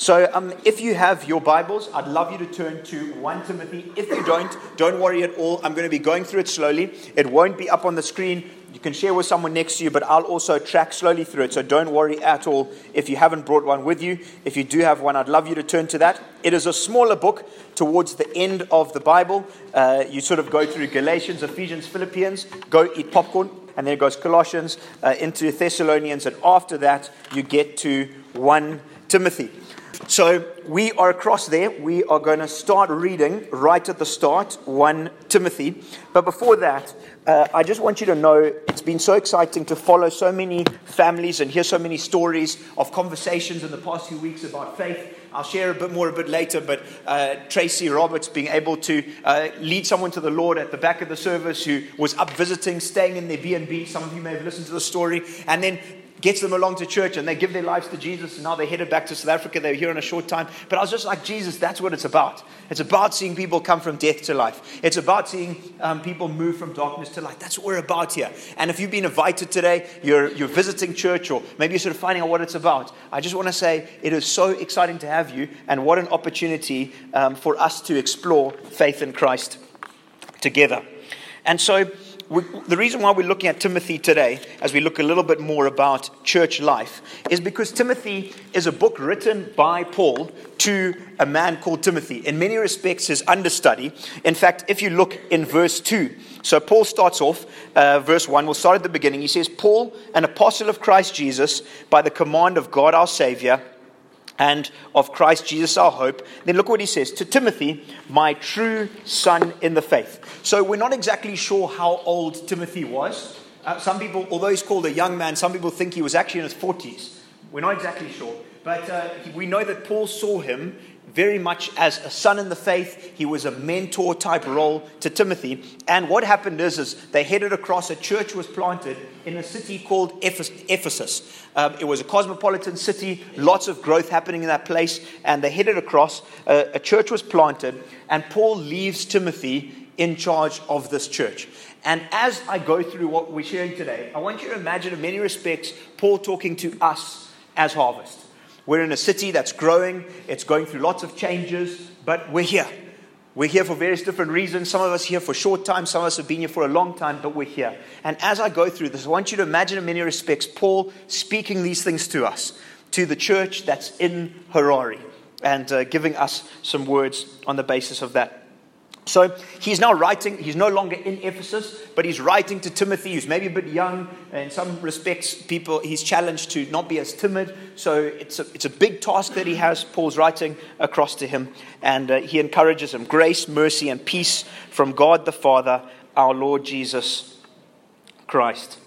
So, um, if you have your Bibles, I'd love you to turn to 1 Timothy. If you don't, don't worry at all. I'm going to be going through it slowly. It won't be up on the screen. You can share with someone next to you, but I'll also track slowly through it. So, don't worry at all if you haven't brought one with you. If you do have one, I'd love you to turn to that. It is a smaller book towards the end of the Bible. Uh, you sort of go through Galatians, Ephesians, Philippians, go eat popcorn, and then it goes Colossians uh, into Thessalonians, and after that, you get to 1 Timothy. So we are across there. We are going to start reading right at the start, 1 Timothy. But before that, uh, I just want you to know it's been so exciting to follow so many families and hear so many stories of conversations in the past few weeks about faith. I'll share a bit more a bit later, but uh, Tracy Roberts being able to uh, lead someone to the Lord at the back of the service who was up visiting, staying in their B&B. Some of you may have listened to the story. And then gets them along to church and they give their lives to Jesus and now they're headed back to South Africa. They're here in a short time. But I was just like, Jesus, that's what it's about. It's about seeing people come from death to life. It's about seeing um, people move from darkness to light. That's what we're about here. And if you've been invited today, you're, you're visiting church or maybe you're sort of finding out what it's about, I just want to say it is so exciting to have you and what an opportunity um, for us to explore faith in Christ together. And so, we, the reason why we're looking at Timothy today, as we look a little bit more about church life, is because Timothy is a book written by Paul to a man called Timothy. In many respects, his understudy. In fact, if you look in verse 2, so Paul starts off, uh, verse 1, we'll start at the beginning. He says, Paul, an apostle of Christ Jesus, by the command of God our Savior, and of Christ Jesus our hope. Then look what he says to Timothy, my true son in the faith. So we're not exactly sure how old Timothy was. Uh, some people, although he's called a young man, some people think he was actually in his 40s. We're not exactly sure. But uh, we know that Paul saw him very much as a son in the faith. He was a mentor type role to Timothy. And what happened is, is they headed across, a church was planted in a city called Ephesus. Um, it was a cosmopolitan city, lots of growth happening in that place. And they headed across, uh, a church was planted, and Paul leaves Timothy in charge of this church. And as I go through what we're sharing today, I want you to imagine, in many respects, Paul talking to us as Harvest. We're in a city that's growing, it's going through lots of changes, but we're here. We're here for various different reasons. Some of us here for a short time, some of us have been here for a long time, but we're here. And as I go through this, I want you to imagine, in many respects, Paul speaking these things to us, to the church that's in Harare, and uh, giving us some words on the basis of that. So he's now writing, he's no longer in Ephesus, but he's writing to Timothy, who's maybe a bit young. In some respects, people he's challenged to not be as timid. So it's a, it's a big task that he has. Paul's writing across to him, and uh, he encourages him grace, mercy, and peace from God the Father, our Lord Jesus Christ.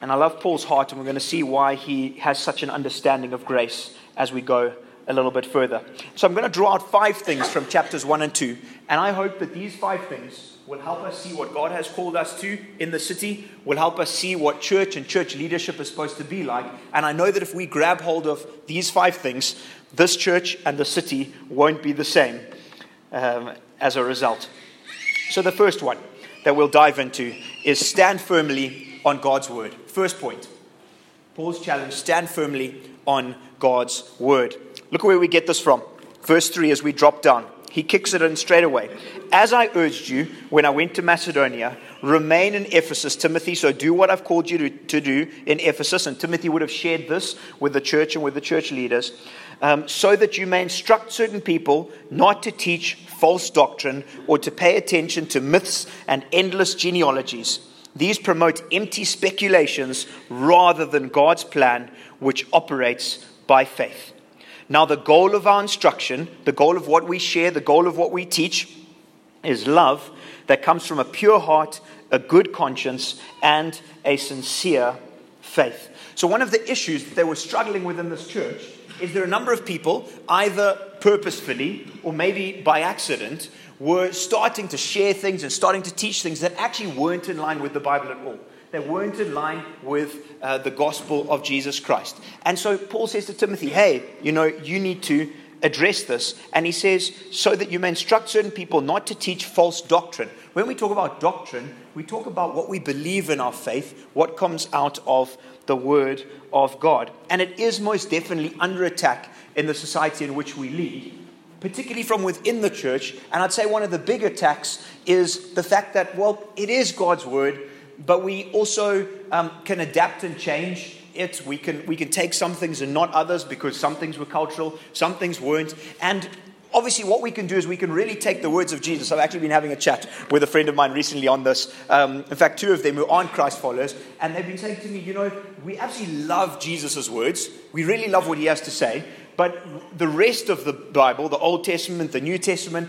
And I love Paul's heart, and we're going to see why he has such an understanding of grace as we go a little bit further. So I'm going to draw out five things from chapters 1 and 2, and I hope that these five things will help us see what God has called us to in the city, will help us see what church and church leadership is supposed to be like. And I know that if we grab hold of these five things, this church and the city won't be the same um, as a result. So the first one that we'll dive into is stand firmly on God's word. First point Paul's challenge stand firmly on God's word. Look where we get this from. Verse 3 as we drop down. He kicks it in straight away. As I urged you when I went to Macedonia, remain in Ephesus, Timothy. So do what I've called you to, to do in Ephesus. And Timothy would have shared this with the church and with the church leaders. Um, so that you may instruct certain people not to teach false doctrine or to pay attention to myths and endless genealogies. These promote empty speculations rather than God's plan, which operates by faith. Now, the goal of our instruction, the goal of what we share, the goal of what we teach is love that comes from a pure heart, a good conscience, and a sincere faith. So, one of the issues that they were struggling with in this church is there a number of people, either purposefully or maybe by accident, were starting to share things and starting to teach things that actually weren't in line with the Bible at all that weren't in line with uh, the gospel of Jesus Christ. And so Paul says to Timothy, hey, you know, you need to address this. And he says, so that you may instruct certain people not to teach false doctrine. When we talk about doctrine, we talk about what we believe in our faith, what comes out of the Word of God. And it is most definitely under attack in the society in which we lead, particularly from within the church. And I'd say one of the big attacks is the fact that, well, it is God's Word, but we also um, can adapt and change it. We can, we can take some things and not others because some things were cultural, some things weren't. And obviously, what we can do is we can really take the words of Jesus. I've actually been having a chat with a friend of mine recently on this. Um, in fact, two of them who aren't Christ followers, and they've been saying to me, you know, we absolutely love Jesus' words. We really love what he has to say. But the rest of the Bible, the Old Testament, the New Testament,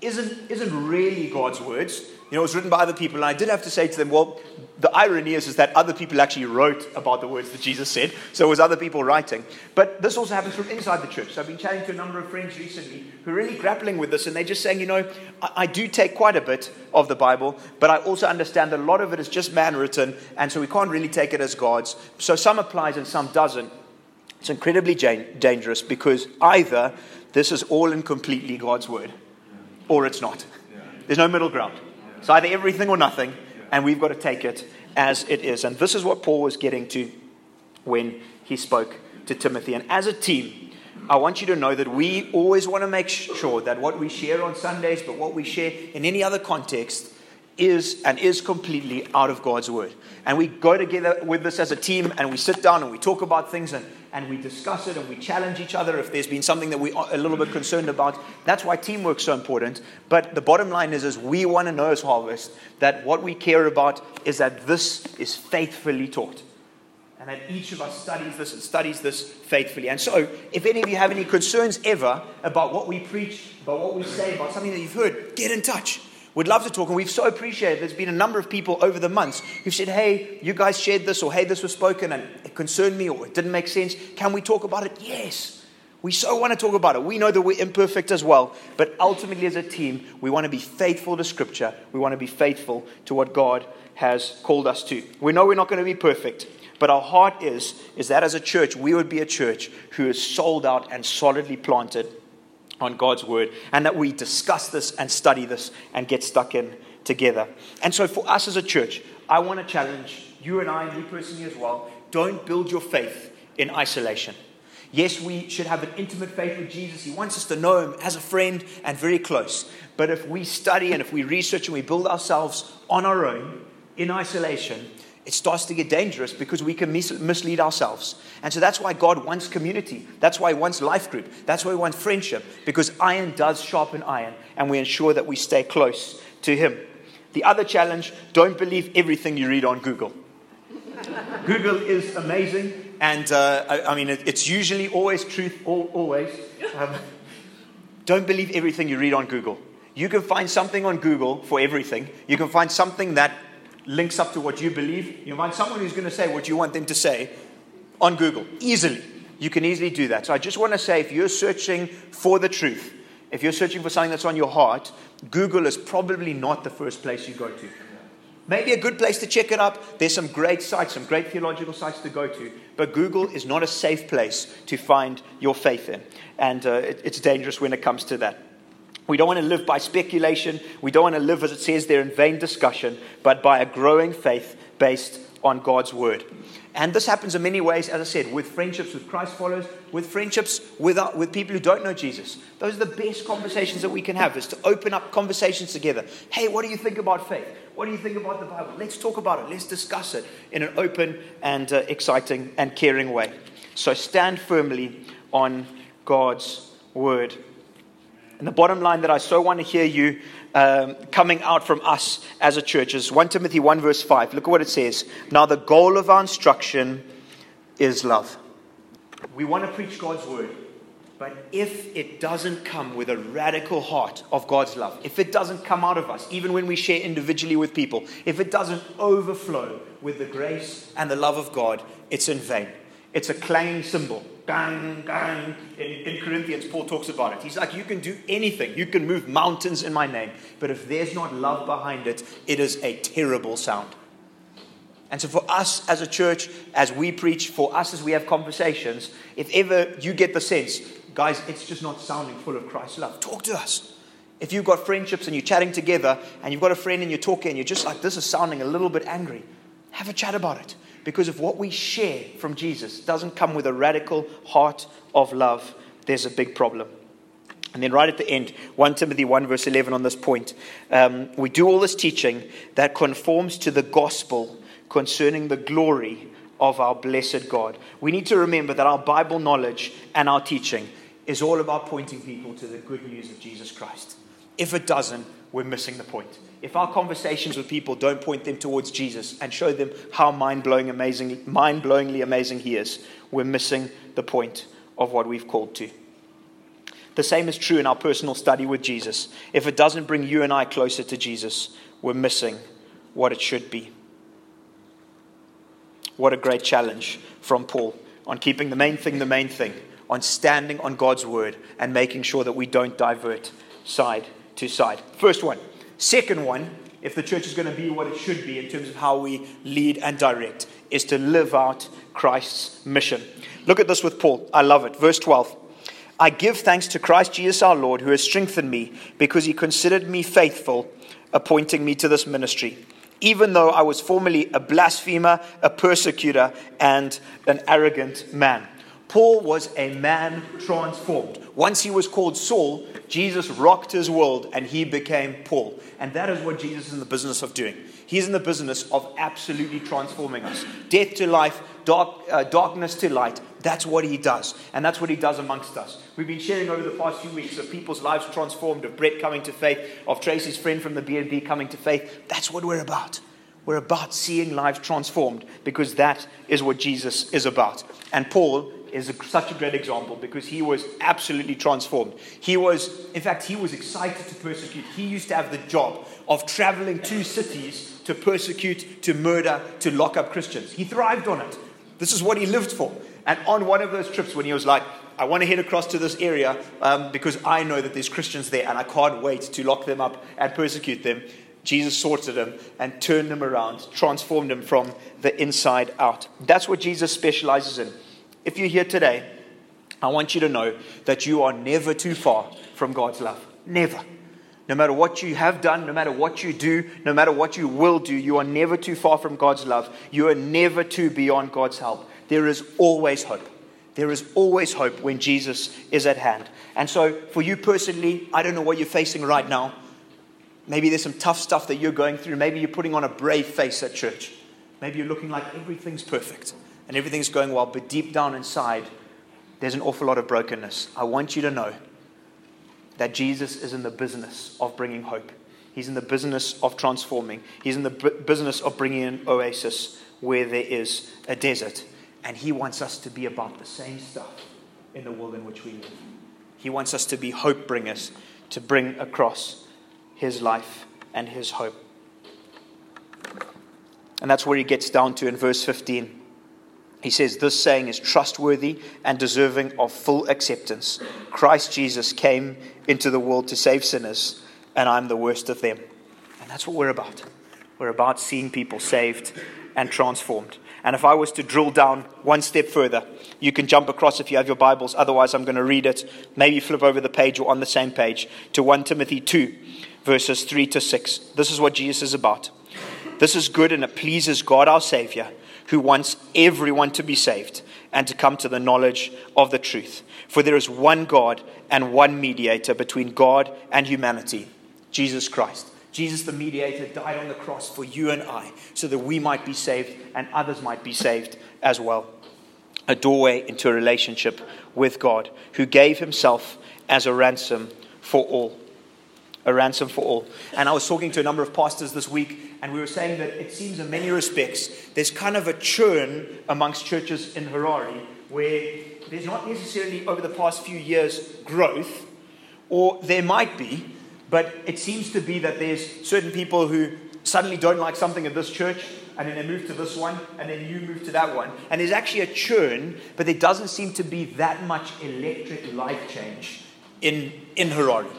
isn't, isn't really God's words. You know, it was written by other people. And I did have to say to them, well, the irony is, is that other people actually wrote about the words that Jesus said. So it was other people writing. But this also happens from inside the church. So I've been chatting to a number of friends recently who are really grappling with this. And they're just saying, you know, I, I do take quite a bit of the Bible, but I also understand that a lot of it is just man written. And so we can't really take it as God's. So some applies and some doesn't. It's incredibly dangerous because either this is all and completely God's word or it's not. There's no middle ground. It's either everything or nothing, and we've got to take it as it is. And this is what Paul was getting to when he spoke to Timothy. And as a team, I want you to know that we always want to make sure that what we share on Sundays, but what we share in any other context, is and is completely out of God's word. And we go together with this as a team and we sit down and we talk about things and, and we discuss it and we challenge each other if there's been something that we're a little bit concerned about. That's why teamwork's so important. But the bottom line is, is we want to know as Harvest that what we care about is that this is faithfully taught. And that each of us studies this and studies this faithfully. And so, if any of you have any concerns ever about what we preach, about what we say, about something that you've heard, get in touch. We'd love to talk, and we've so appreciated. There's been a number of people over the months who've said, "Hey, you guys shared this, or hey, this was spoken, and it concerned me, or it didn't make sense. Can we talk about it?" Yes, we so want to talk about it. We know that we're imperfect as well, but ultimately, as a team, we want to be faithful to Scripture. We want to be faithful to what God has called us to. We know we're not going to be perfect, but our heart is is that as a church, we would be a church who is sold out and solidly planted on God's word, and that we discuss this and study this and get stuck in together. And so, for us as a church, I want to challenge you and I, and me personally as well, don't build your faith in isolation. Yes, we should have an intimate faith with Jesus. He wants us to know Him as a friend and very close. But if we study and if we research and we build ourselves on our own in isolation, it starts to get dangerous because we can mis- mislead ourselves. And so that's why God wants community. That's why He wants life group. That's why He wants friendship because iron does sharpen iron and we ensure that we stay close to Him. The other challenge don't believe everything you read on Google. Google is amazing, and uh, I, I, mean, it, it's usually always truth, all, always. Um, don't believe everything you read on Google. You can find something on Google for everything. You can find something that links up to what you believe. You find someone who's going to say what you want them to say on Google easily. You can easily do that. So I just want to say if you're searching for the truth, if you're searching for something that's on your heart, Google is probably not the first place you go to. Maybe a good place to check it up. There's some great sites, some great theological sites to go to. But Google is not a safe place to find your faith in. And uh, it, it's dangerous when it comes to that. We don't want to live by speculation. We don't want to live, as it says there, in vain discussion, but by a growing faith based on God's word. And this happens in many ways, as I said, with friendships with Christ followers, with friendships with, uh, with people who don't know Jesus. Those are the best conversations that we can have, is to open up conversations together. Hey, what do you think about faith? What do you think about the Bible? Let's talk about it. Let's discuss it in an open and uh, exciting and caring way. So stand firmly on God's word. And the bottom line that I so want to hear you um, coming out from us as a church is 1 Timothy 1, verse 5. Look at what it says. Now, the goal of our instruction is love. We want to preach God's word, but if it doesn't come with a radical heart of God's love, if it doesn't come out of us, even when we share individually with people, if it doesn't overflow with the grace and the love of God, it's in vain. It's a clanging cymbal bang, bang. In, in Corinthians, Paul talks about it. He's like, You can do anything, you can move mountains in my name, but if there's not love behind it, it is a terrible sound. And so, for us as a church, as we preach, for us as we have conversations, if ever you get the sense, guys, it's just not sounding full of Christ's love, talk to us. If you've got friendships and you're chatting together and you've got a friend and you're talking and you're just like, this is sounding a little bit angry, have a chat about it. Because if what we share from Jesus doesn't come with a radical heart of love, there's a big problem. And then, right at the end, 1 Timothy 1, verse 11, on this point, um, we do all this teaching that conforms to the gospel concerning the glory of our blessed God. We need to remember that our Bible knowledge and our teaching is all about pointing people to the good news of Jesus Christ. If it doesn't, we're missing the point. If our conversations with people don't point them towards Jesus and show them how mind-blowing amazing, mind-blowingly amazing he is, we're missing the point of what we've called to. The same is true in our personal study with Jesus. If it doesn't bring you and I closer to Jesus, we're missing what it should be. What a great challenge from Paul on keeping the main thing the main thing, on standing on God's word and making sure that we don't divert side to side. First one. Second one, if the church is going to be what it should be in terms of how we lead and direct, is to live out Christ's mission. Look at this with Paul. I love it. Verse 12. I give thanks to Christ Jesus our Lord, who has strengthened me because he considered me faithful, appointing me to this ministry. Even though I was formerly a blasphemer, a persecutor, and an arrogant man. Paul was a man transformed. Once he was called Saul, Jesus rocked his world and he became Paul. And that is what Jesus is in the business of doing. He's in the business of absolutely transforming us. Death to life, dark, uh, darkness to light. That's what he does. And that's what he does amongst us. We've been sharing over the past few weeks of people's lives transformed, of Brett coming to faith, of Tracy's friend from the BNB coming to faith. That's what we're about. We're about seeing lives transformed because that is what Jesus is about. And Paul is a, such a great example because he was absolutely transformed. He was, in fact, he was excited to persecute. He used to have the job of traveling to cities to persecute, to murder, to lock up Christians. He thrived on it. This is what he lived for. And on one of those trips, when he was like, I want to head across to this area um, because I know that there's Christians there and I can't wait to lock them up and persecute them. Jesus sorted him and turned him around, transformed him from the inside out. That's what Jesus specializes in. If you're here today, I want you to know that you are never too far from God's love. Never. No matter what you have done, no matter what you do, no matter what you will do, you are never too far from God's love. You are never too beyond God's help. There is always hope. There is always hope when Jesus is at hand. And so, for you personally, I don't know what you're facing right now. Maybe there's some tough stuff that you're going through. Maybe you're putting on a brave face at church. Maybe you're looking like everything's perfect and everything's going well, but deep down inside, there's an awful lot of brokenness. I want you to know that Jesus is in the business of bringing hope. He's in the business of transforming. He's in the business of bringing an oasis where there is a desert. And He wants us to be about the same stuff in the world in which we live. He wants us to be hope bringers, to bring across His life and His hope. And that's where He gets down to in verse 15. He says, This saying is trustworthy and deserving of full acceptance. Christ Jesus came into the world to save sinners, and I'm the worst of them. And that's what we're about. We're about seeing people saved and transformed. And if I was to drill down one step further, you can jump across if you have your Bibles. Otherwise, I'm going to read it. Maybe flip over the page or on the same page to 1 Timothy 2, verses 3 to 6. This is what Jesus is about. This is good and it pleases God our Savior who wants everyone to be saved and to come to the knowledge of the truth. For there is one God and one mediator between God and humanity, Jesus Christ. Jesus, the mediator, died on the cross for you and I so that we might be saved and others might be saved as well. A doorway into a relationship with God, who gave himself as a ransom for all. A ransom for all. And I was talking to a number of pastors this week and we were saying that it seems in many respects there's kind of a churn amongst churches in Harare where there's not necessarily over the past few years growth, or there might be, but it seems to be that there's certain people who suddenly don't like something at this church, and then they move to this one, and then you move to that one. And there's actually a churn, but there doesn't seem to be that much electric life change in, in Harare.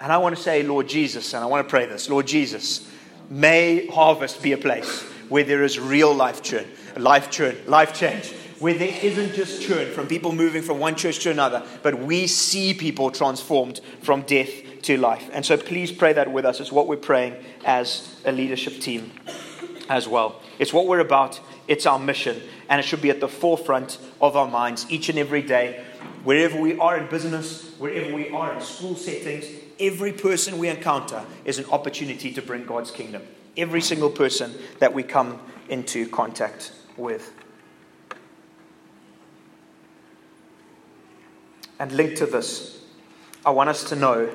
And I want to say, Lord Jesus, and I want to pray this Lord Jesus, May Harvest be a place where there is real life churn, life churn, life change, where there isn't just churn from people moving from one church to another, but we see people transformed from death to life. And so please pray that with us. It's what we're praying as a leadership team as well. It's what we're about it's our mission, and it should be at the forefront of our minds each and every day. Wherever we are in business, wherever we are in school settings, every person we encounter is an opportunity to bring God's kingdom. Every single person that we come into contact with. And linked to this, I want us to know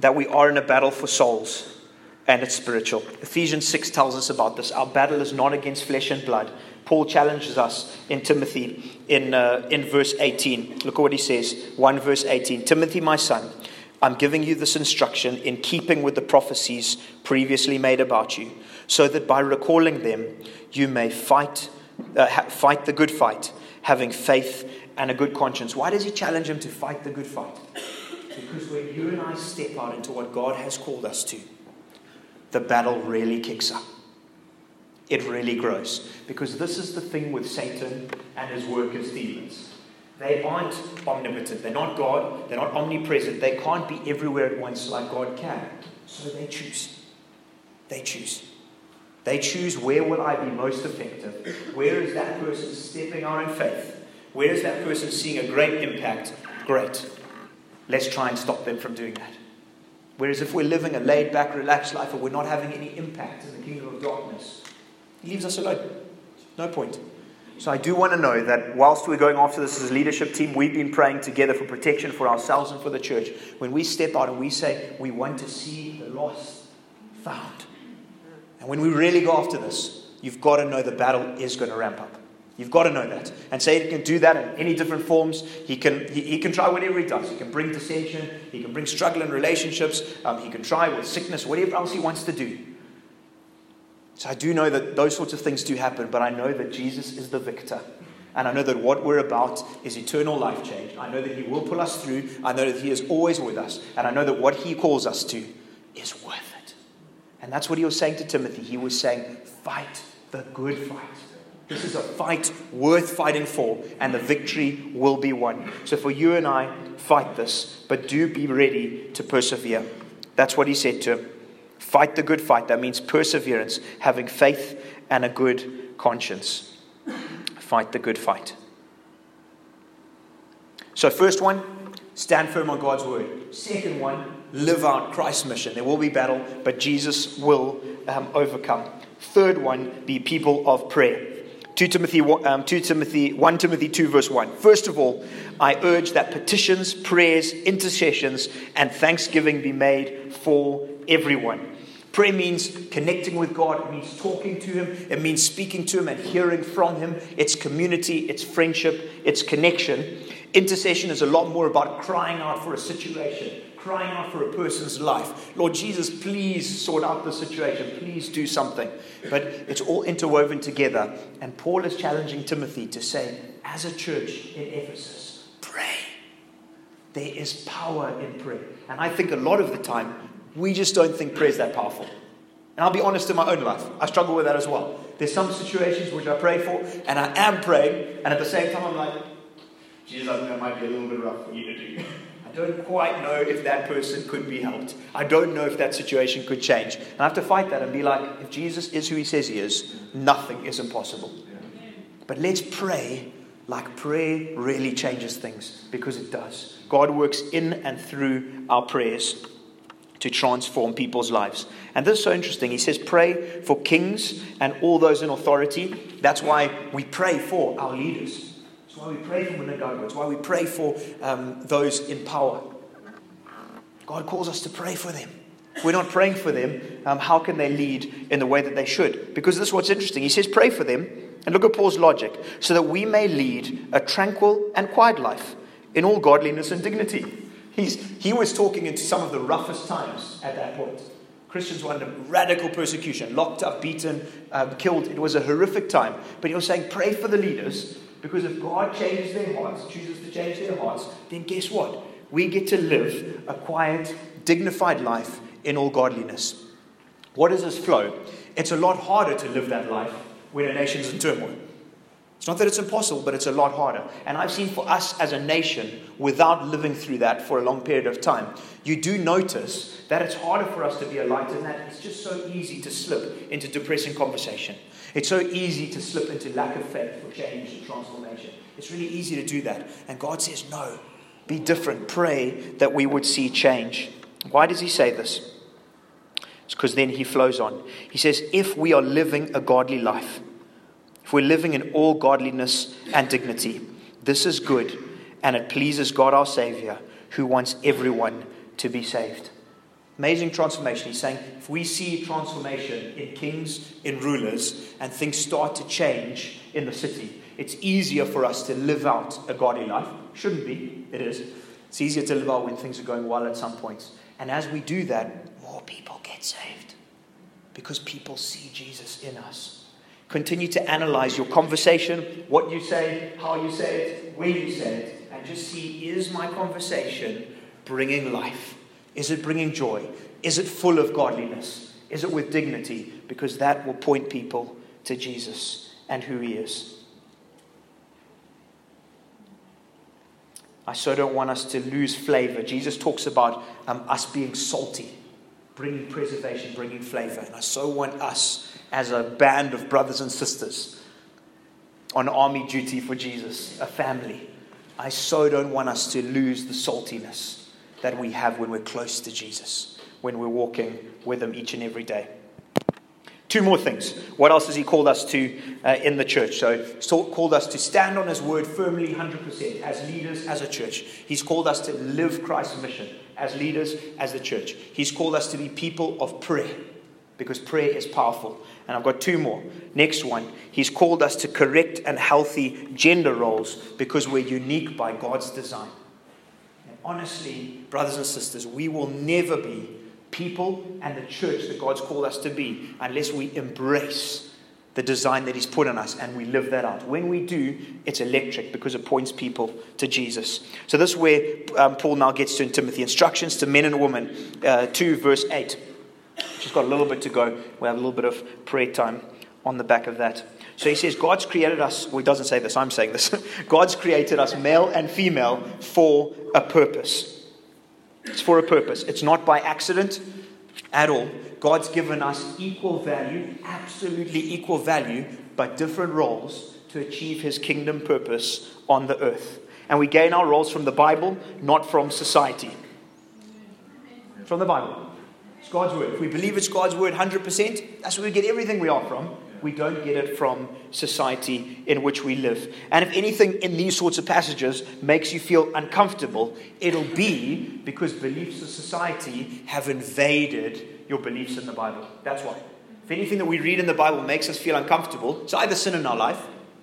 that we are in a battle for souls and it's spiritual. Ephesians 6 tells us about this. Our battle is not against flesh and blood. Paul challenges us in Timothy in, uh, in verse 18. Look at what he says 1 verse 18. Timothy, my son, I'm giving you this instruction in keeping with the prophecies previously made about you, so that by recalling them, you may fight, uh, ha- fight the good fight, having faith and a good conscience. Why does he challenge him to fight the good fight? Because when you and I step out into what God has called us to, the battle really kicks up. It really grows. Because this is the thing with Satan and his workers, demons. They aren't omnipotent. They're not God. They're not omnipresent. They can't be everywhere at once like God can. So they choose. They choose. They choose where will I be most effective? Where is that person stepping out in faith? Where is that person seeing a great impact? Great. Let's try and stop them from doing that. Whereas if we're living a laid back, relaxed life and we're not having any impact in the kingdom of darkness, he leaves us alone. No point. So I do want to know that whilst we're going after this as a leadership team, we've been praying together for protection for ourselves and for the church. When we step out and we say we want to see the lost found, and when we really go after this, you've got to know the battle is going to ramp up. You've got to know that. And Satan can do that in any different forms. He can, he, he can try whatever he does. He can bring dissension. He can bring struggle in relationships. Um, he can try with sickness, whatever else he wants to do. So I do know that those sorts of things do happen, but I know that Jesus is the victor. And I know that what we're about is eternal life change. I know that He will pull us through. I know that He is always with us. And I know that what He calls us to is worth it. And that's what He was saying to Timothy. He was saying, fight the good fight. This is a fight worth fighting for, and the victory will be won. So for you and I, fight this, but do be ready to persevere. That's what He said to him. Fight the good fight. That means perseverance, having faith and a good conscience. Fight the good fight. So, first one, stand firm on God's word. Second one, live out Christ's mission. There will be battle, but Jesus will um, overcome. Third one, be people of prayer. 2 Timothy, um, 2 Timothy, 1 Timothy 2, verse 1. First of all, I urge that petitions, prayers, intercessions, and thanksgiving be made for everyone. Prayer means connecting with God. It means talking to Him. It means speaking to Him and hearing from Him. It's community, it's friendship, it's connection. Intercession is a lot more about crying out for a situation, crying out for a person's life. Lord Jesus, please sort out the situation. Please do something. But it's all interwoven together. And Paul is challenging Timothy to say, as a church in Ephesus, pray. There is power in prayer. And I think a lot of the time, we just don't think prayer is that powerful. And I'll be honest in my own life, I struggle with that as well. There's some situations which I pray for, and I am praying, and at the same time, I'm like, Jesus, I think that might be a little bit rough for you to do. I don't quite know if that person could be helped. I don't know if that situation could change. And I have to fight that and be like, if Jesus is who he says he is, nothing is impossible. But let's pray like prayer really changes things because it does. God works in and through our prayers to transform people's lives. And this is so interesting. He says, Pray for kings and all those in authority. That's why we pray for our leaders. That's why we pray for Mnangagwa. It's why we pray for um, those in power. God calls us to pray for them. If we're not praying for them, um, how can they lead in the way that they should? Because this is what's interesting. He says, Pray for them. And look at Paul's logic so that we may lead a tranquil and quiet life in all godliness and dignity. He's, he was talking into some of the roughest times at that point. Christians were under radical persecution, locked up, beaten, um, killed. It was a horrific time. But he was saying, pray for the leaders, because if God changes their hearts, chooses to change their hearts, then guess what? We get to live a quiet, dignified life in all godliness. What does this flow? It's a lot harder to live that life when a nation's in turmoil. It's not that it's impossible, but it's a lot harder. And I've seen for us as a nation, without living through that for a long period of time, you do notice that it's harder for us to be a light in that it's just so easy to slip into depressing conversation. It's so easy to slip into lack of faith for change and transformation. It's really easy to do that. And God says, no, be different. Pray that we would see change. Why does He say this? It's because then He flows on. He says, if we are living a godly life, if we're living in all godliness and dignity, this is good and it pleases God our Savior who wants everyone to be saved. Amazing transformation. He's saying if we see transformation in kings, in rulers, and things start to change in the city, it's easier for us to live out a godly life. Shouldn't be, it is. It's easier to live out when things are going well at some points. And as we do that, more people get saved because people see Jesus in us. Continue to analyze your conversation, what you say, how you say it, where you say it, and just see is my conversation bringing life? Is it bringing joy? Is it full of godliness? Is it with dignity? Because that will point people to Jesus and who he is. I so don't want us to lose flavor. Jesus talks about um, us being salty, bringing preservation, bringing flavor. And I so want us as a band of brothers and sisters on army duty for Jesus, a family. I so don't want us to lose the saltiness that we have when we're close to Jesus, when we're walking with Him each and every day. Two more things. What else has He called us to uh, in the church? So, He's called us to stand on His word firmly, 100%, as leaders, as a church. He's called us to live Christ's mission as leaders, as the church. He's called us to be people of prayer because prayer is powerful. And I've got two more. Next one, he's called us to correct and healthy gender roles because we're unique by God's design. And honestly, brothers and sisters, we will never be people and the church that God's called us to be unless we embrace the design that He's put on us and we live that out. When we do, it's electric because it points people to Jesus. So, this is where um, Paul now gets to in Timothy instructions to men and women, uh, 2 verse 8. Just got a little bit to go. We have a little bit of prayer time on the back of that. So he says, God's created us, well, he doesn't say this, I'm saying this. God's created us male and female for a purpose. It's for a purpose. It's not by accident at all. God's given us equal value, absolutely equal value, but different roles to achieve his kingdom purpose on the earth. And we gain our roles from the Bible, not from society. From the Bible. It's God's word. If we believe it's God's word 100%, that's where we get everything we are from. We don't get it from society in which we live. And if anything in these sorts of passages makes you feel uncomfortable, it'll be because beliefs of society have invaded your beliefs in the Bible. That's why. If anything that we read in the Bible makes us feel uncomfortable, it's either sin in our life,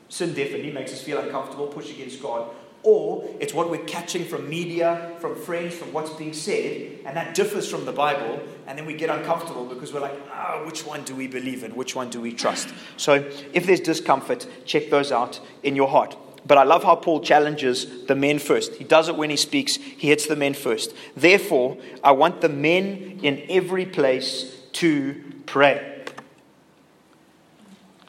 sin definitely makes us feel uncomfortable, push against God, or it's what we're catching from media, from friends, from what's being said, and that differs from the Bible, and then we get uncomfortable because we're like, ah, oh, which one do we believe in? Which one do we trust? So if there's discomfort, check those out in your heart. But I love how Paul challenges the men first. He does it when he speaks, he hits the men first. Therefore, I want the men in every place to pray.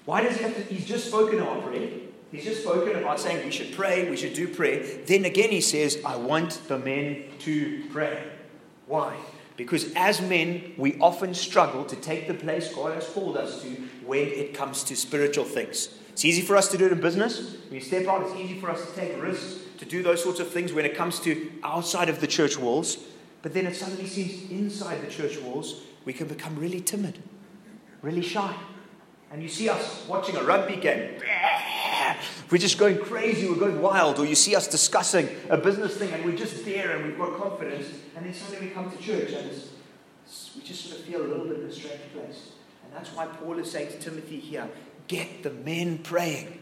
Why does he have to? He's just spoken about prayer. He's just spoken about saying we should pray, we should do prayer. Then again, he says, I want the men to pray. Why? Because as men, we often struggle to take the place God has called us to when it comes to spiritual things. It's easy for us to do it in business. When you step out, it's easy for us to take risks, to do those sorts of things when it comes to outside of the church walls. But then it suddenly seems inside the church walls, we can become really timid, really shy. And you see us watching a rugby game. We're just going crazy, we're going wild. Or you see us discussing a business thing and we're just there and we've got confidence. And then suddenly we come to church and we just sort of feel a little bit in a strange place. And that's why Paul is saying to Timothy here get the men praying.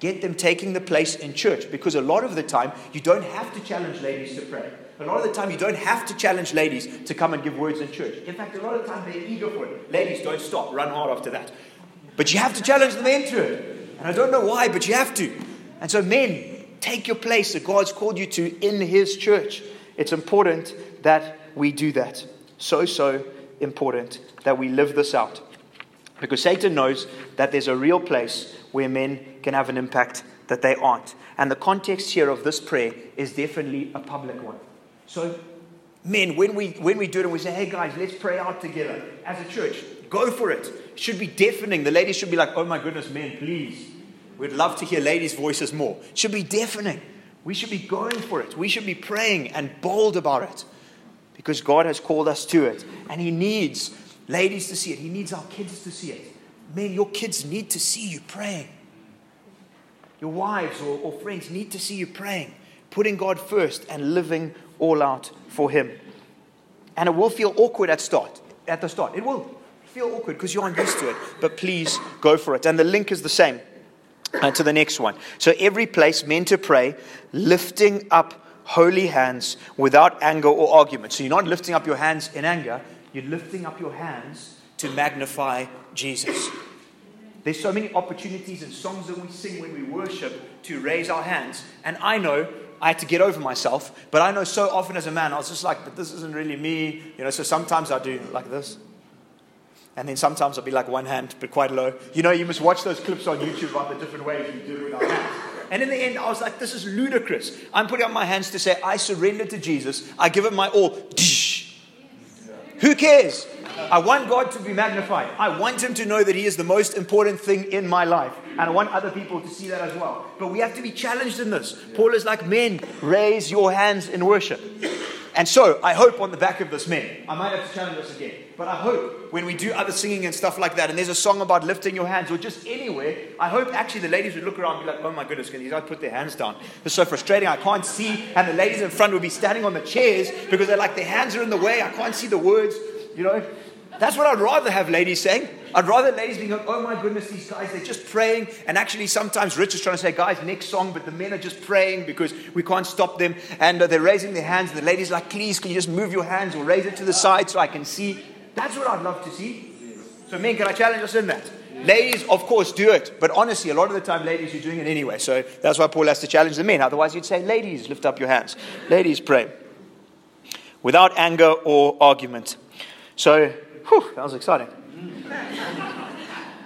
Get them taking the place in church because a lot of the time you don't have to challenge ladies to pray. A lot of the time, you don't have to challenge ladies to come and give words in church. In fact, a lot of the time, they're eager for it. Ladies, don't stop. Run hard after that. But you have to challenge the men to it. And I don't know why, but you have to. And so, men, take your place that God's called you to in His church. It's important that we do that. So, so important that we live this out. Because Satan knows that there's a real place where men can have an impact that they aren't. And the context here of this prayer is definitely a public one. So, men, when we, when we do it and we say, hey guys, let's pray out together as a church, go for it. It should be deafening. The ladies should be like, oh my goodness, men, please. We'd love to hear ladies' voices more. It should be deafening. We should be going for it. We should be praying and bold about it because God has called us to it. And He needs ladies to see it, He needs our kids to see it. Men, your kids need to see you praying. Your wives or, or friends need to see you praying, putting God first and living all out for Him. And it will feel awkward at start. At the start, it will feel awkward because you aren't used to it. But please go for it. And the link is the same uh, to the next one. So every place meant to pray, lifting up holy hands without anger or argument. So you're not lifting up your hands in anger, you're lifting up your hands to magnify Jesus. There's so many opportunities and songs that we sing when we worship to raise our hands. And I know I had to get over myself, but I know so often as a man, I was just like, but this isn't really me. You know, so sometimes I do like this. And then sometimes I'll be like one hand, but quite low. You know, you must watch those clips on YouTube about the different ways we do it with our hands. And in the end, I was like, this is ludicrous. I'm putting up my hands to say, I surrender to Jesus. I give him my all. Who cares? I want God to be magnified. I want Him to know that He is the most important thing in my life. And I want other people to see that as well. But we have to be challenged in this. Paul is like, men, raise your hands in worship. And so I hope on the back of this, men, I might have to challenge us again, but I hope when we do other singing and stuff like that, and there's a song about lifting your hands or just anywhere, I hope actually the ladies would look around and be like, oh my goodness, can these guys put their hands down? It's so frustrating. I can't see. And the ladies in front would be standing on the chairs because they're like, their hands are in the way. I can't see the words, you know. That's what I'd rather have ladies saying. I'd rather ladies being going, oh my goodness, these guys, they're just praying. And actually, sometimes Rich is trying to say, guys, next song, but the men are just praying because we can't stop them. And uh, they're raising their hands. And the lady's like, please, can you just move your hands or raise it to the side so I can see? That's what I'd love to see. So, men, can I challenge us in that? Ladies, of course, do it. But honestly, a lot of the time, ladies, you're doing it anyway. So that's why Paul has to challenge the men. Otherwise, you'd say, ladies, lift up your hands. Ladies, pray. Without anger or argument. So Whew, that was exciting.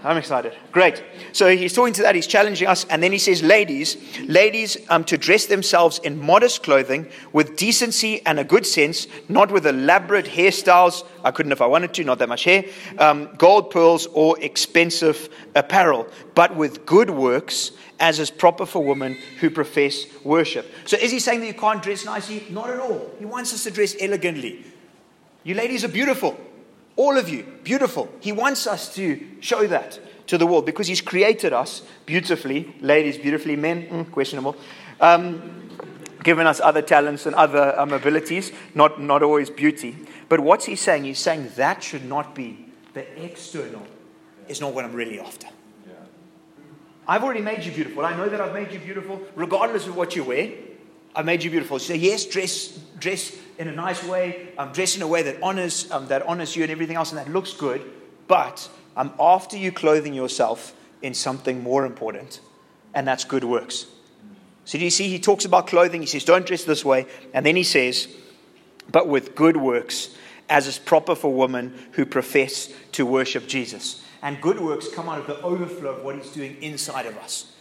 I'm excited. Great. So he's talking to that, he's challenging us, and then he says, Ladies, ladies, um, to dress themselves in modest clothing with decency and a good sense, not with elaborate hairstyles. I couldn't if I wanted to, not that much hair, um, gold pearls, or expensive apparel, but with good works, as is proper for women who profess worship. So is he saying that you can't dress nicely? Not at all. He wants us to dress elegantly. You ladies are beautiful. All of you, beautiful. He wants us to show that to the world because He's created us beautifully, ladies beautifully, men, mm, questionable, um, given us other talents and other um, abilities, not, not always beauty. But what's He saying? He's saying that should not be the external, is not what I'm really after. I've already made you beautiful. I know that I've made you beautiful regardless of what you wear. I've made you beautiful. So, yes, dress, dress in a nice way, um, dress in a way that honors, um, that honors you and everything else, and that looks good. But I'm after you clothing yourself in something more important, and that's good works. So, do you see? He talks about clothing. He says, Don't dress this way. And then he says, But with good works, as is proper for women who profess to worship Jesus. And good works come out of the overflow of what he's doing inside of us.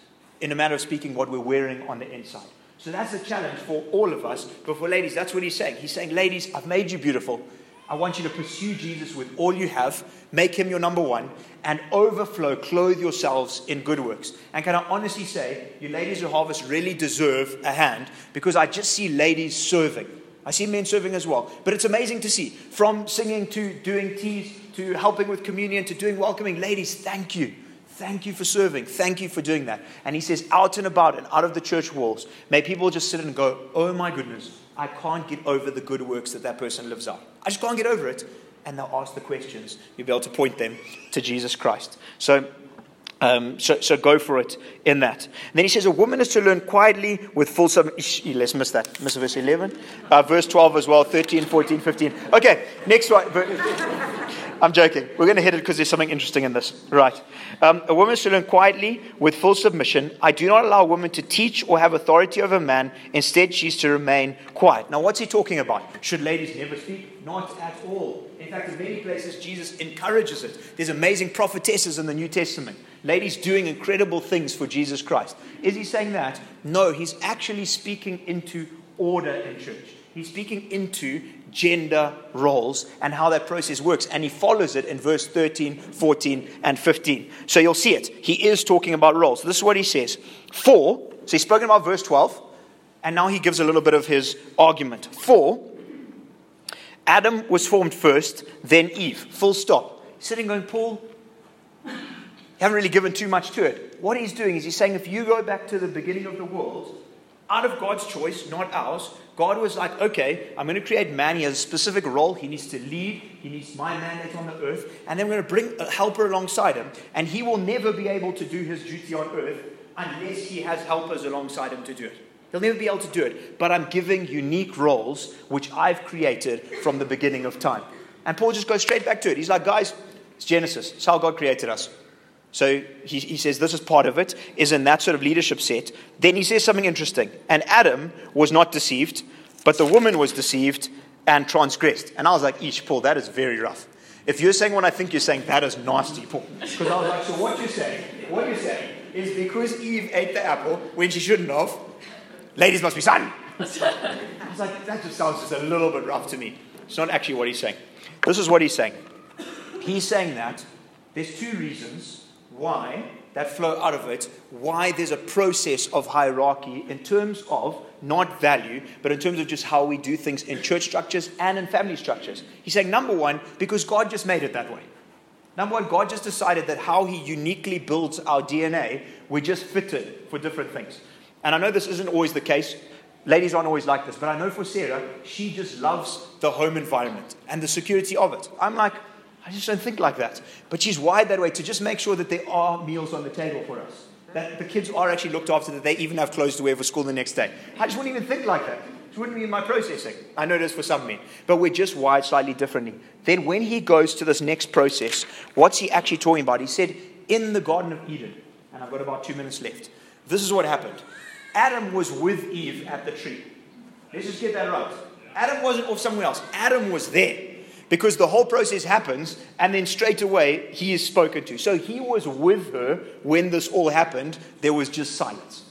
In a matter of speaking, what we're wearing on the inside. So that's a challenge for all of us. But for ladies, that's what he's saying. He's saying, ladies, I've made you beautiful. I want you to pursue Jesus with all you have, make him your number one, and overflow, clothe yourselves in good works. And can I honestly say, you ladies of Harvest really deserve a hand because I just see ladies serving. I see men serving as well. But it's amazing to see from singing to doing teas to helping with communion to doing welcoming. Ladies, thank you. Thank you for serving. Thank you for doing that. And he says, out and about and out of the church walls, may people just sit and go, oh my goodness, I can't get over the good works that that person lives out. I just can't get over it. And they'll ask the questions. You'll be able to point them to Jesus Christ. So, um, so, so, go for it in that. And then he says, A woman is to learn quietly with full submission. Let's miss that. Miss verse 11. Uh, verse 12 as well, 13, 14, 15. Okay, next one. I'm joking. We're going to hit it because there's something interesting in this. Right. Um, a woman should learn quietly with full submission. I do not allow a woman to teach or have authority over a man. Instead, she's to remain quiet. Now, what's he talking about? Should ladies never speak? Not at all. In fact, in many places, Jesus encourages it. There's amazing prophetesses in the New Testament, ladies doing incredible things for Jesus Christ. Is he saying that? No, he's actually speaking into order in church. He's speaking into gender roles and how that process works. And he follows it in verse 13, 14, and 15. So you'll see it. He is talking about roles. This is what he says. For, so he's spoken about verse 12, and now he gives a little bit of his argument. For, Adam was formed first, then Eve. Full stop. Sitting going, Paul, you haven't really given too much to it. What he's doing is he's saying if you go back to the beginning of the world, out of God's choice, not ours, God was like, okay, I'm going to create man. He has a specific role. He needs to lead. He needs my mandate on the earth. And then we're going to bring a helper alongside him. And he will never be able to do his duty on earth unless he has helpers alongside him to do it. He'll never be able to do it. But I'm giving unique roles which I've created from the beginning of time. And Paul just goes straight back to it. He's like, guys, it's Genesis. It's how God created us. So he, he says this is part of it, is in that sort of leadership set. Then he says something interesting. And Adam was not deceived, but the woman was deceived and transgressed. And I was like, Ish, Paul, that is very rough. If you're saying what I think you're saying, that is nasty, Paul. Because I was like, so what you're saying, what you're saying is because Eve ate the apple when she shouldn't have, ladies must be silent. I was like, that just sounds just a little bit rough to me. It's not actually what he's saying. This is what he's saying. He's saying that there's two reasons why that flow out of it, why there's a process of hierarchy in terms of not value, but in terms of just how we do things in church structures and in family structures. He's saying, number one, because God just made it that way. Number one, God just decided that how He uniquely builds our DNA, we're just fitted for different things. And I know this isn't always the case. Ladies aren't always like this, but I know for Sarah, she just loves the home environment and the security of it. I'm like, I just don't think like that. But she's wired that way to just make sure that there are meals on the table for us. That the kids are actually looked after, that they even have clothes to wear for school the next day. I just wouldn't even think like that. It wouldn't be in my processing. I know it is for some men. But we're just wired slightly differently. Then when he goes to this next process, what's he actually talking about? He said, in the Garden of Eden, and I've got about two minutes left. This is what happened. Adam was with Eve at the tree. Let's just get that right. Adam wasn't off somewhere else. Adam was there because the whole process happens and then straight away he is spoken to. So he was with her when this all happened. There was just silence.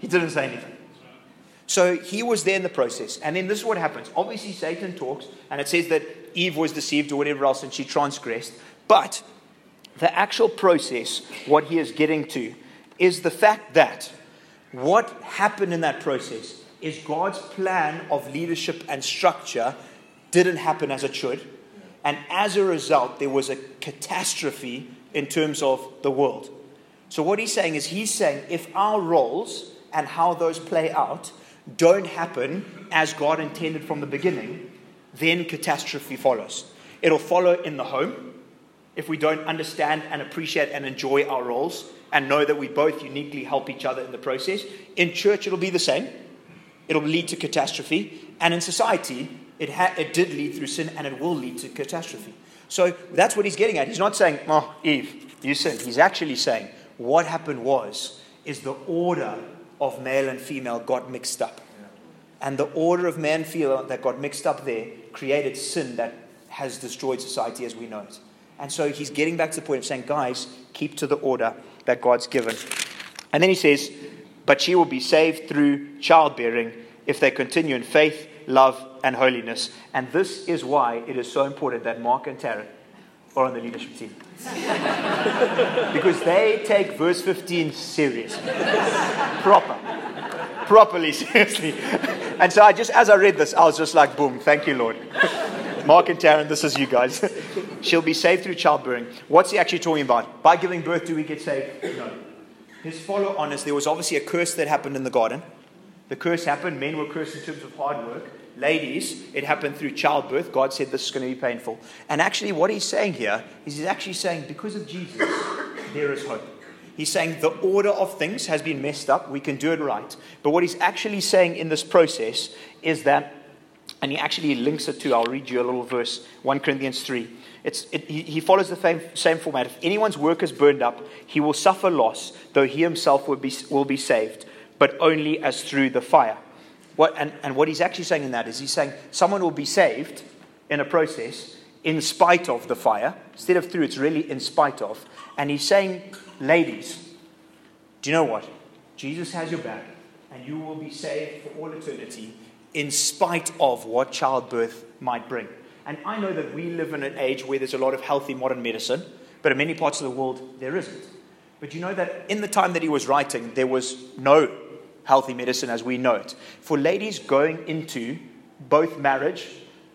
He didn't say anything. So he was there in the process. And then this is what happens. Obviously, Satan talks and it says that Eve was deceived or whatever else and she transgressed. But the actual process, what he is getting to, is the fact that what happened in that process is God's plan of leadership and structure didn't happen as it should. And as a result, there was a catastrophe in terms of the world. So, what he's saying is, he's saying if our roles and how those play out don't happen as God intended from the beginning, then catastrophe follows. It'll follow in the home if we don't understand and appreciate and enjoy our roles and know that we both uniquely help each other in the process. In church, it'll be the same. It'll lead to catastrophe. And in society, it, ha- it did lead through sin and it will lead to catastrophe. So that's what he's getting at. He's not saying, oh, Eve, you sinned. He's actually saying, what happened was, is the order of male and female got mixed up. And the order of man female that got mixed up there created sin that has destroyed society as we know it. And so he's getting back to the point of saying, guys, keep to the order that God's given. And then he says, but she will be saved through childbearing if they continue in faith, love, and holiness. And this is why it is so important that Mark and Taryn are on the leadership team. because they take verse 15 seriously. Proper. Properly seriously. And so I just, as I read this, I was just like, boom, thank you, Lord. Mark and Taryn, this is you guys. She'll be saved through childbearing. What's he actually talking about? By giving birth, do we get saved? No. His follow on is there was obviously a curse that happened in the garden. The curse happened. Men were cursed in terms of hard work. Ladies, it happened through childbirth. God said this is going to be painful. And actually, what he's saying here is he's actually saying because of Jesus, there is hope. He's saying the order of things has been messed up. We can do it right. But what he's actually saying in this process is that And he actually links it to, I'll read you a little verse, 1 Corinthians 3. It's, it, he, he, follows the same, same format. If anyone's work is burned up, he will suffer loss, though he himself will be, will be saved, but only as through the fire. What, and, and what he's actually saying in that is he's saying someone will be saved in a process in spite of the fire. Instead of through, it's really in spite of. And he's saying, ladies, do you know what? Jesus has your back, and you will be saved for all eternity in spite of what childbirth might bring. And I know that we live in an age where there's a lot of healthy modern medicine, but in many parts of the world, there isn't. But you know that in the time that he was writing, there was no healthy medicine as we know it. For ladies going into both marriage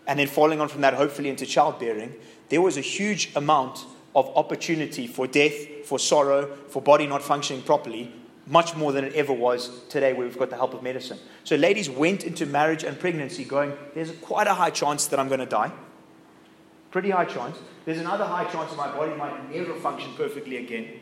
and then following on from that, hopefully into childbearing, there was a huge amount of opportunity for death, for sorrow, for body not functioning properly, much more than it ever was today where we've got the help of medicine. So ladies went into marriage and pregnancy going, there's quite a high chance that I'm going to die. Pretty high chance. There's another high chance my body might never function perfectly again.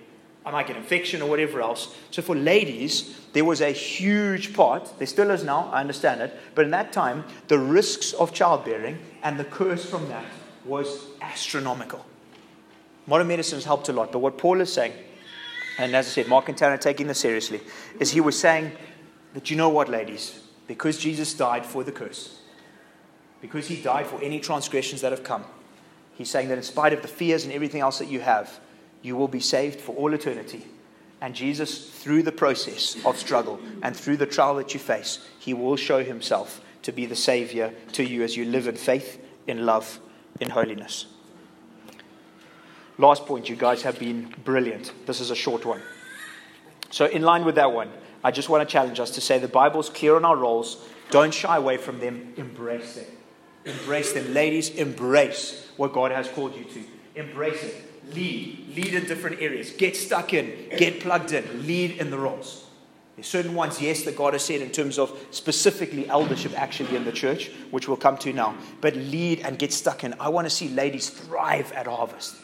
I might get infection or whatever else. So for ladies, there was a huge part, there still is now, I understand it, but in that time, the risks of childbearing and the curse from that was astronomical. Modern medicine has helped a lot, but what Paul is saying, and as I said, Mark and are taking this seriously, is he was saying that you know what, ladies, because Jesus died for the curse, because he died for any transgressions that have come, he's saying that in spite of the fears and everything else that you have, you will be saved for all eternity. And Jesus, through the process of struggle and through the trial that you face, he will show himself to be the Savior to you as you live in faith, in love, in holiness. Last point, you guys have been brilliant. This is a short one. So, in line with that one, I just want to challenge us to say the Bible's clear on our roles. Don't shy away from them, embrace them. Embrace them. Ladies, embrace what God has called you to. Embrace it. Lead. Lead in different areas. Get stuck in. Get plugged in. Lead in the roles. There's certain ones, yes, that God has said in terms of specifically eldership actually in the church, which we'll come to now. But lead and get stuck in. I want to see ladies thrive at harvest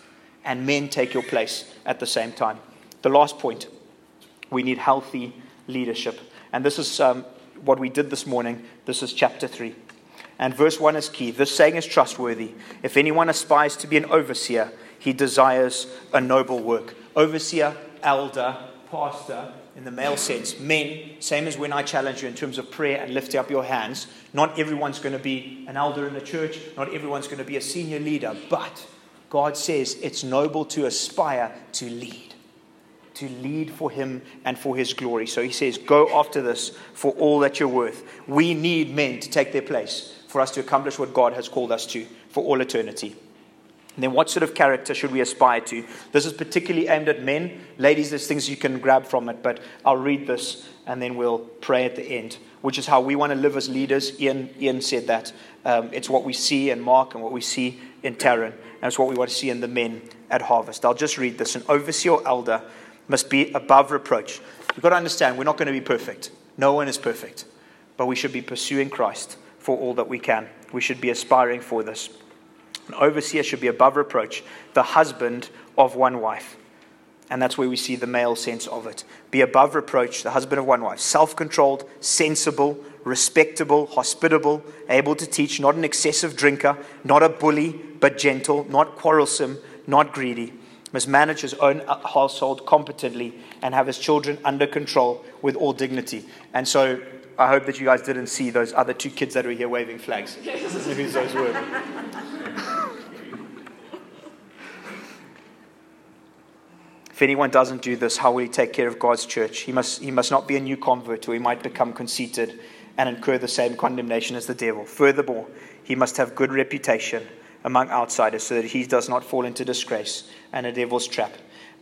and men take your place at the same time. The last point we need healthy leadership. And this is um, what we did this morning. This is chapter 3. And verse 1 is key. This saying is trustworthy. If anyone aspires to be an overseer, he desires a noble work. Overseer, elder, pastor, in the male sense. Men, same as when I challenge you in terms of prayer and lifting up your hands. Not everyone's going to be an elder in the church, not everyone's going to be a senior leader, but God says it's noble to aspire to lead, to lead for Him and for His glory. So He says, Go after this for all that you're worth. We need men to take their place for us to accomplish what God has called us to for all eternity. And then, what sort of character should we aspire to? This is particularly aimed at men. Ladies, there's things you can grab from it, but I'll read this and then we'll pray at the end, which is how we want to live as leaders. Ian, Ian said that. Um, it's what we see in Mark and what we see in Taryn. it's what we want to see in the men at harvest. I'll just read this. An overseer elder must be above reproach. You've got to understand, we're not going to be perfect. No one is perfect. But we should be pursuing Christ for all that we can. We should be aspiring for this. An overseer should be above reproach, the husband of one wife. And that's where we see the male sense of it. Be above reproach, the husband of one wife, self controlled, sensible, respectable, hospitable, able to teach, not an excessive drinker, not a bully, but gentle, not quarrelsome, not greedy. Must manage his own uh, household competently and have his children under control with all dignity. And so I hope that you guys didn't see those other two kids that were here waving flags. Who those were. If anyone doesn't do this, how will he take care of God's church? He must, he must not be a new convert, or he might become conceited and incur the same condemnation as the devil. Furthermore, he must have good reputation among outsiders so that he does not fall into disgrace and a devil's trap.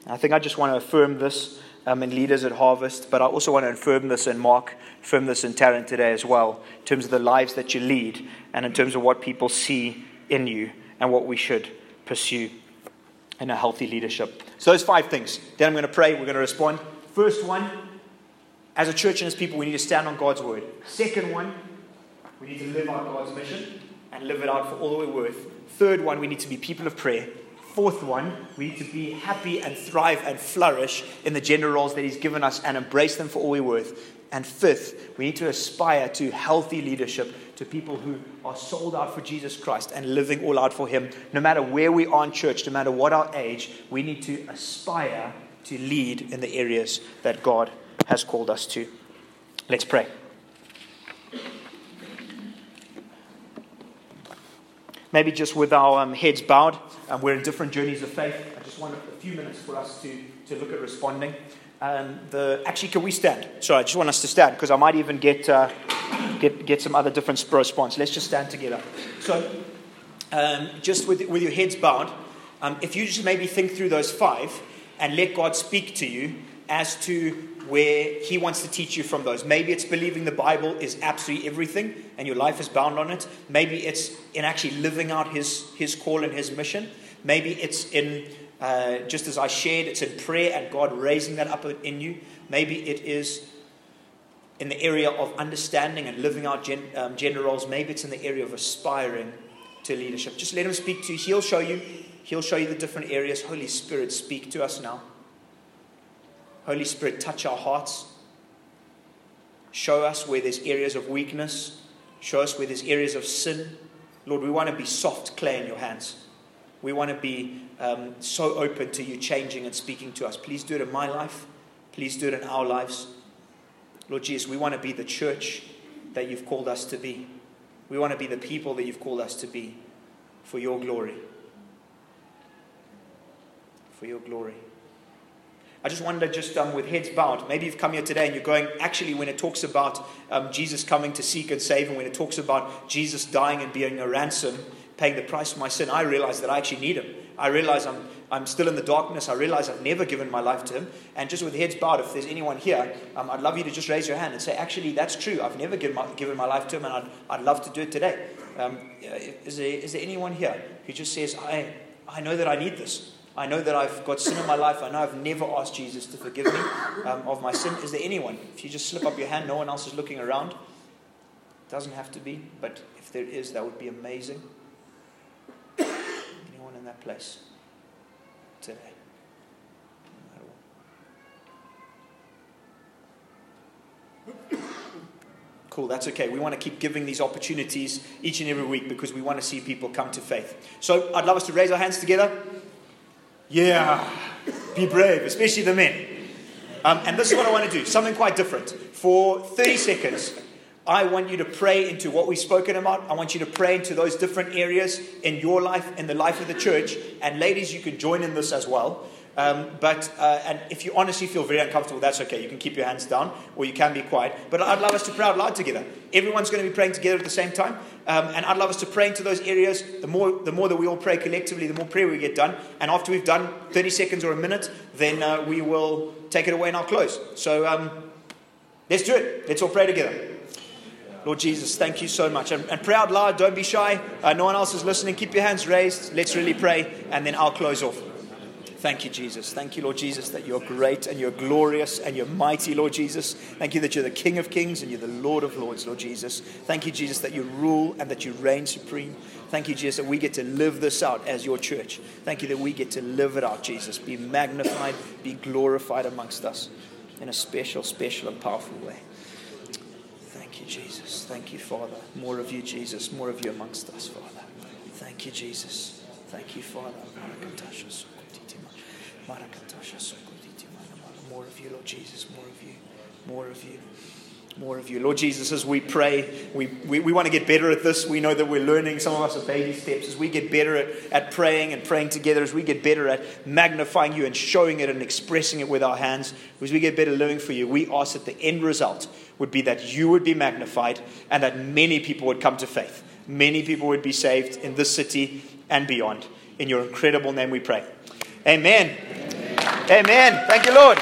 I think I just want to affirm this um, in leaders at Harvest, but I also want to affirm this in Mark, affirm this in Taryn today as well, in terms of the lives that you lead and in terms of what people see in you and what we should pursue in a healthy leadership. So, those five things. Then I'm going to pray, we're going to respond. First one, as a church and as people, we need to stand on God's word. Second one, we need to live out God's mission and live it out for all we're worth. Third one, we need to be people of prayer. Fourth one, we need to be happy and thrive and flourish in the gender roles that He's given us and embrace them for all we're worth. And fifth, we need to aspire to healthy leadership, to people who are sold out for Jesus Christ and living all out for Him. No matter where we are in church, no matter what our age, we need to aspire to lead in the areas that God has called us to. Let's pray. Maybe just with our um, heads bowed, and we're in different journeys of faith. Just want a few minutes for us to, to look at responding. Um, the, actually, can we stand? Sorry, I just want us to stand because I might even get, uh, get, get some other different response. Let's just stand together. So, um, just with, with your heads bowed, um, if you just maybe think through those five and let God speak to you as to where He wants to teach you from those. Maybe it's believing the Bible is absolutely everything and your life is bound on it. Maybe it's in actually living out His, his call and His mission. Maybe it's in uh, just as I shared, it's in prayer and God raising that up in you. Maybe it is in the area of understanding and living out gen, um, gender roles. Maybe it's in the area of aspiring to leadership. Just let Him speak to you. He'll show you. He'll show you the different areas. Holy Spirit, speak to us now. Holy Spirit, touch our hearts. Show us where there's areas of weakness. Show us where there's areas of sin. Lord, we want to be soft clay in your hands. We want to be um, so open to you changing and speaking to us. Please do it in my life. Please do it in our lives. Lord Jesus, we want to be the church that you've called us to be. We want to be the people that you've called us to be for your glory. For your glory. I just wonder, just um, with heads bowed, maybe you've come here today and you're going, actually, when it talks about um, Jesus coming to seek and save, and when it talks about Jesus dying and being a ransom, paying the price for my sin, I realize that I actually need him. I realize I'm, I'm still in the darkness. I realize I've never given my life to him. And just with heads bowed, if there's anyone here, um, I'd love you to just raise your hand and say, actually, that's true. I've never given my, given my life to him, and I'd, I'd love to do it today. Um, is, there, is there anyone here who just says, I, I know that I need this? I know that I've got sin in my life. I know I've never asked Jesus to forgive me um, of my sin. Is there anyone? If you just slip up your hand, no one else is looking around. Doesn't have to be, but if there is, that would be amazing. That place today? Cool, that's okay. We want to keep giving these opportunities each and every week because we want to see people come to faith. So I'd love us to raise our hands together. Yeah, be brave, especially the men. Um, and this is what I want to do something quite different. For 30 seconds, I want you to pray into what we've spoken about. I want you to pray into those different areas in your life, in the life of the church. And ladies, you can join in this as well. Um, but uh, and if you honestly feel very uncomfortable, that's okay. You can keep your hands down, or you can be quiet. But I'd love us to pray out loud together. Everyone's going to be praying together at the same time, um, and I'd love us to pray into those areas. The more, the more that we all pray collectively, the more prayer we get done. And after we've done 30 seconds or a minute, then uh, we will take it away and I'll close. So um, let's do it. Let's all pray together. Lord Jesus, thank you so much. And, and pray out loud. Don't be shy. Uh, no one else is listening. Keep your hands raised. Let's really pray, and then I'll close off. Thank you, Jesus. Thank you, Lord Jesus, that you're great and you're glorious and you're mighty, Lord Jesus. Thank you that you're the King of kings and you're the Lord of lords, Lord Jesus. Thank you, Jesus, that you rule and that you reign supreme. Thank you, Jesus, that we get to live this out as your church. Thank you that we get to live it out, Jesus. Be magnified, be glorified amongst us in a special, special, and powerful way. Thank you, Jesus. Thank you, Father. More of you, Jesus. More of you amongst us, Father. Thank you, Jesus. Thank you, Father. More of you, Lord Jesus. More of you. More of you. More of you. Lord Jesus, as we pray, we, we, we want to get better at this. We know that we're learning. Some of us are baby steps. As we get better at, at praying and praying together, as we get better at magnifying you and showing it and expressing it with our hands, as we get better living for you, we ask that the end result would be that you would be magnified and that many people would come to faith. Many people would be saved in this city and beyond. In your incredible name we pray. Amen. Amen. Thank you, Lord.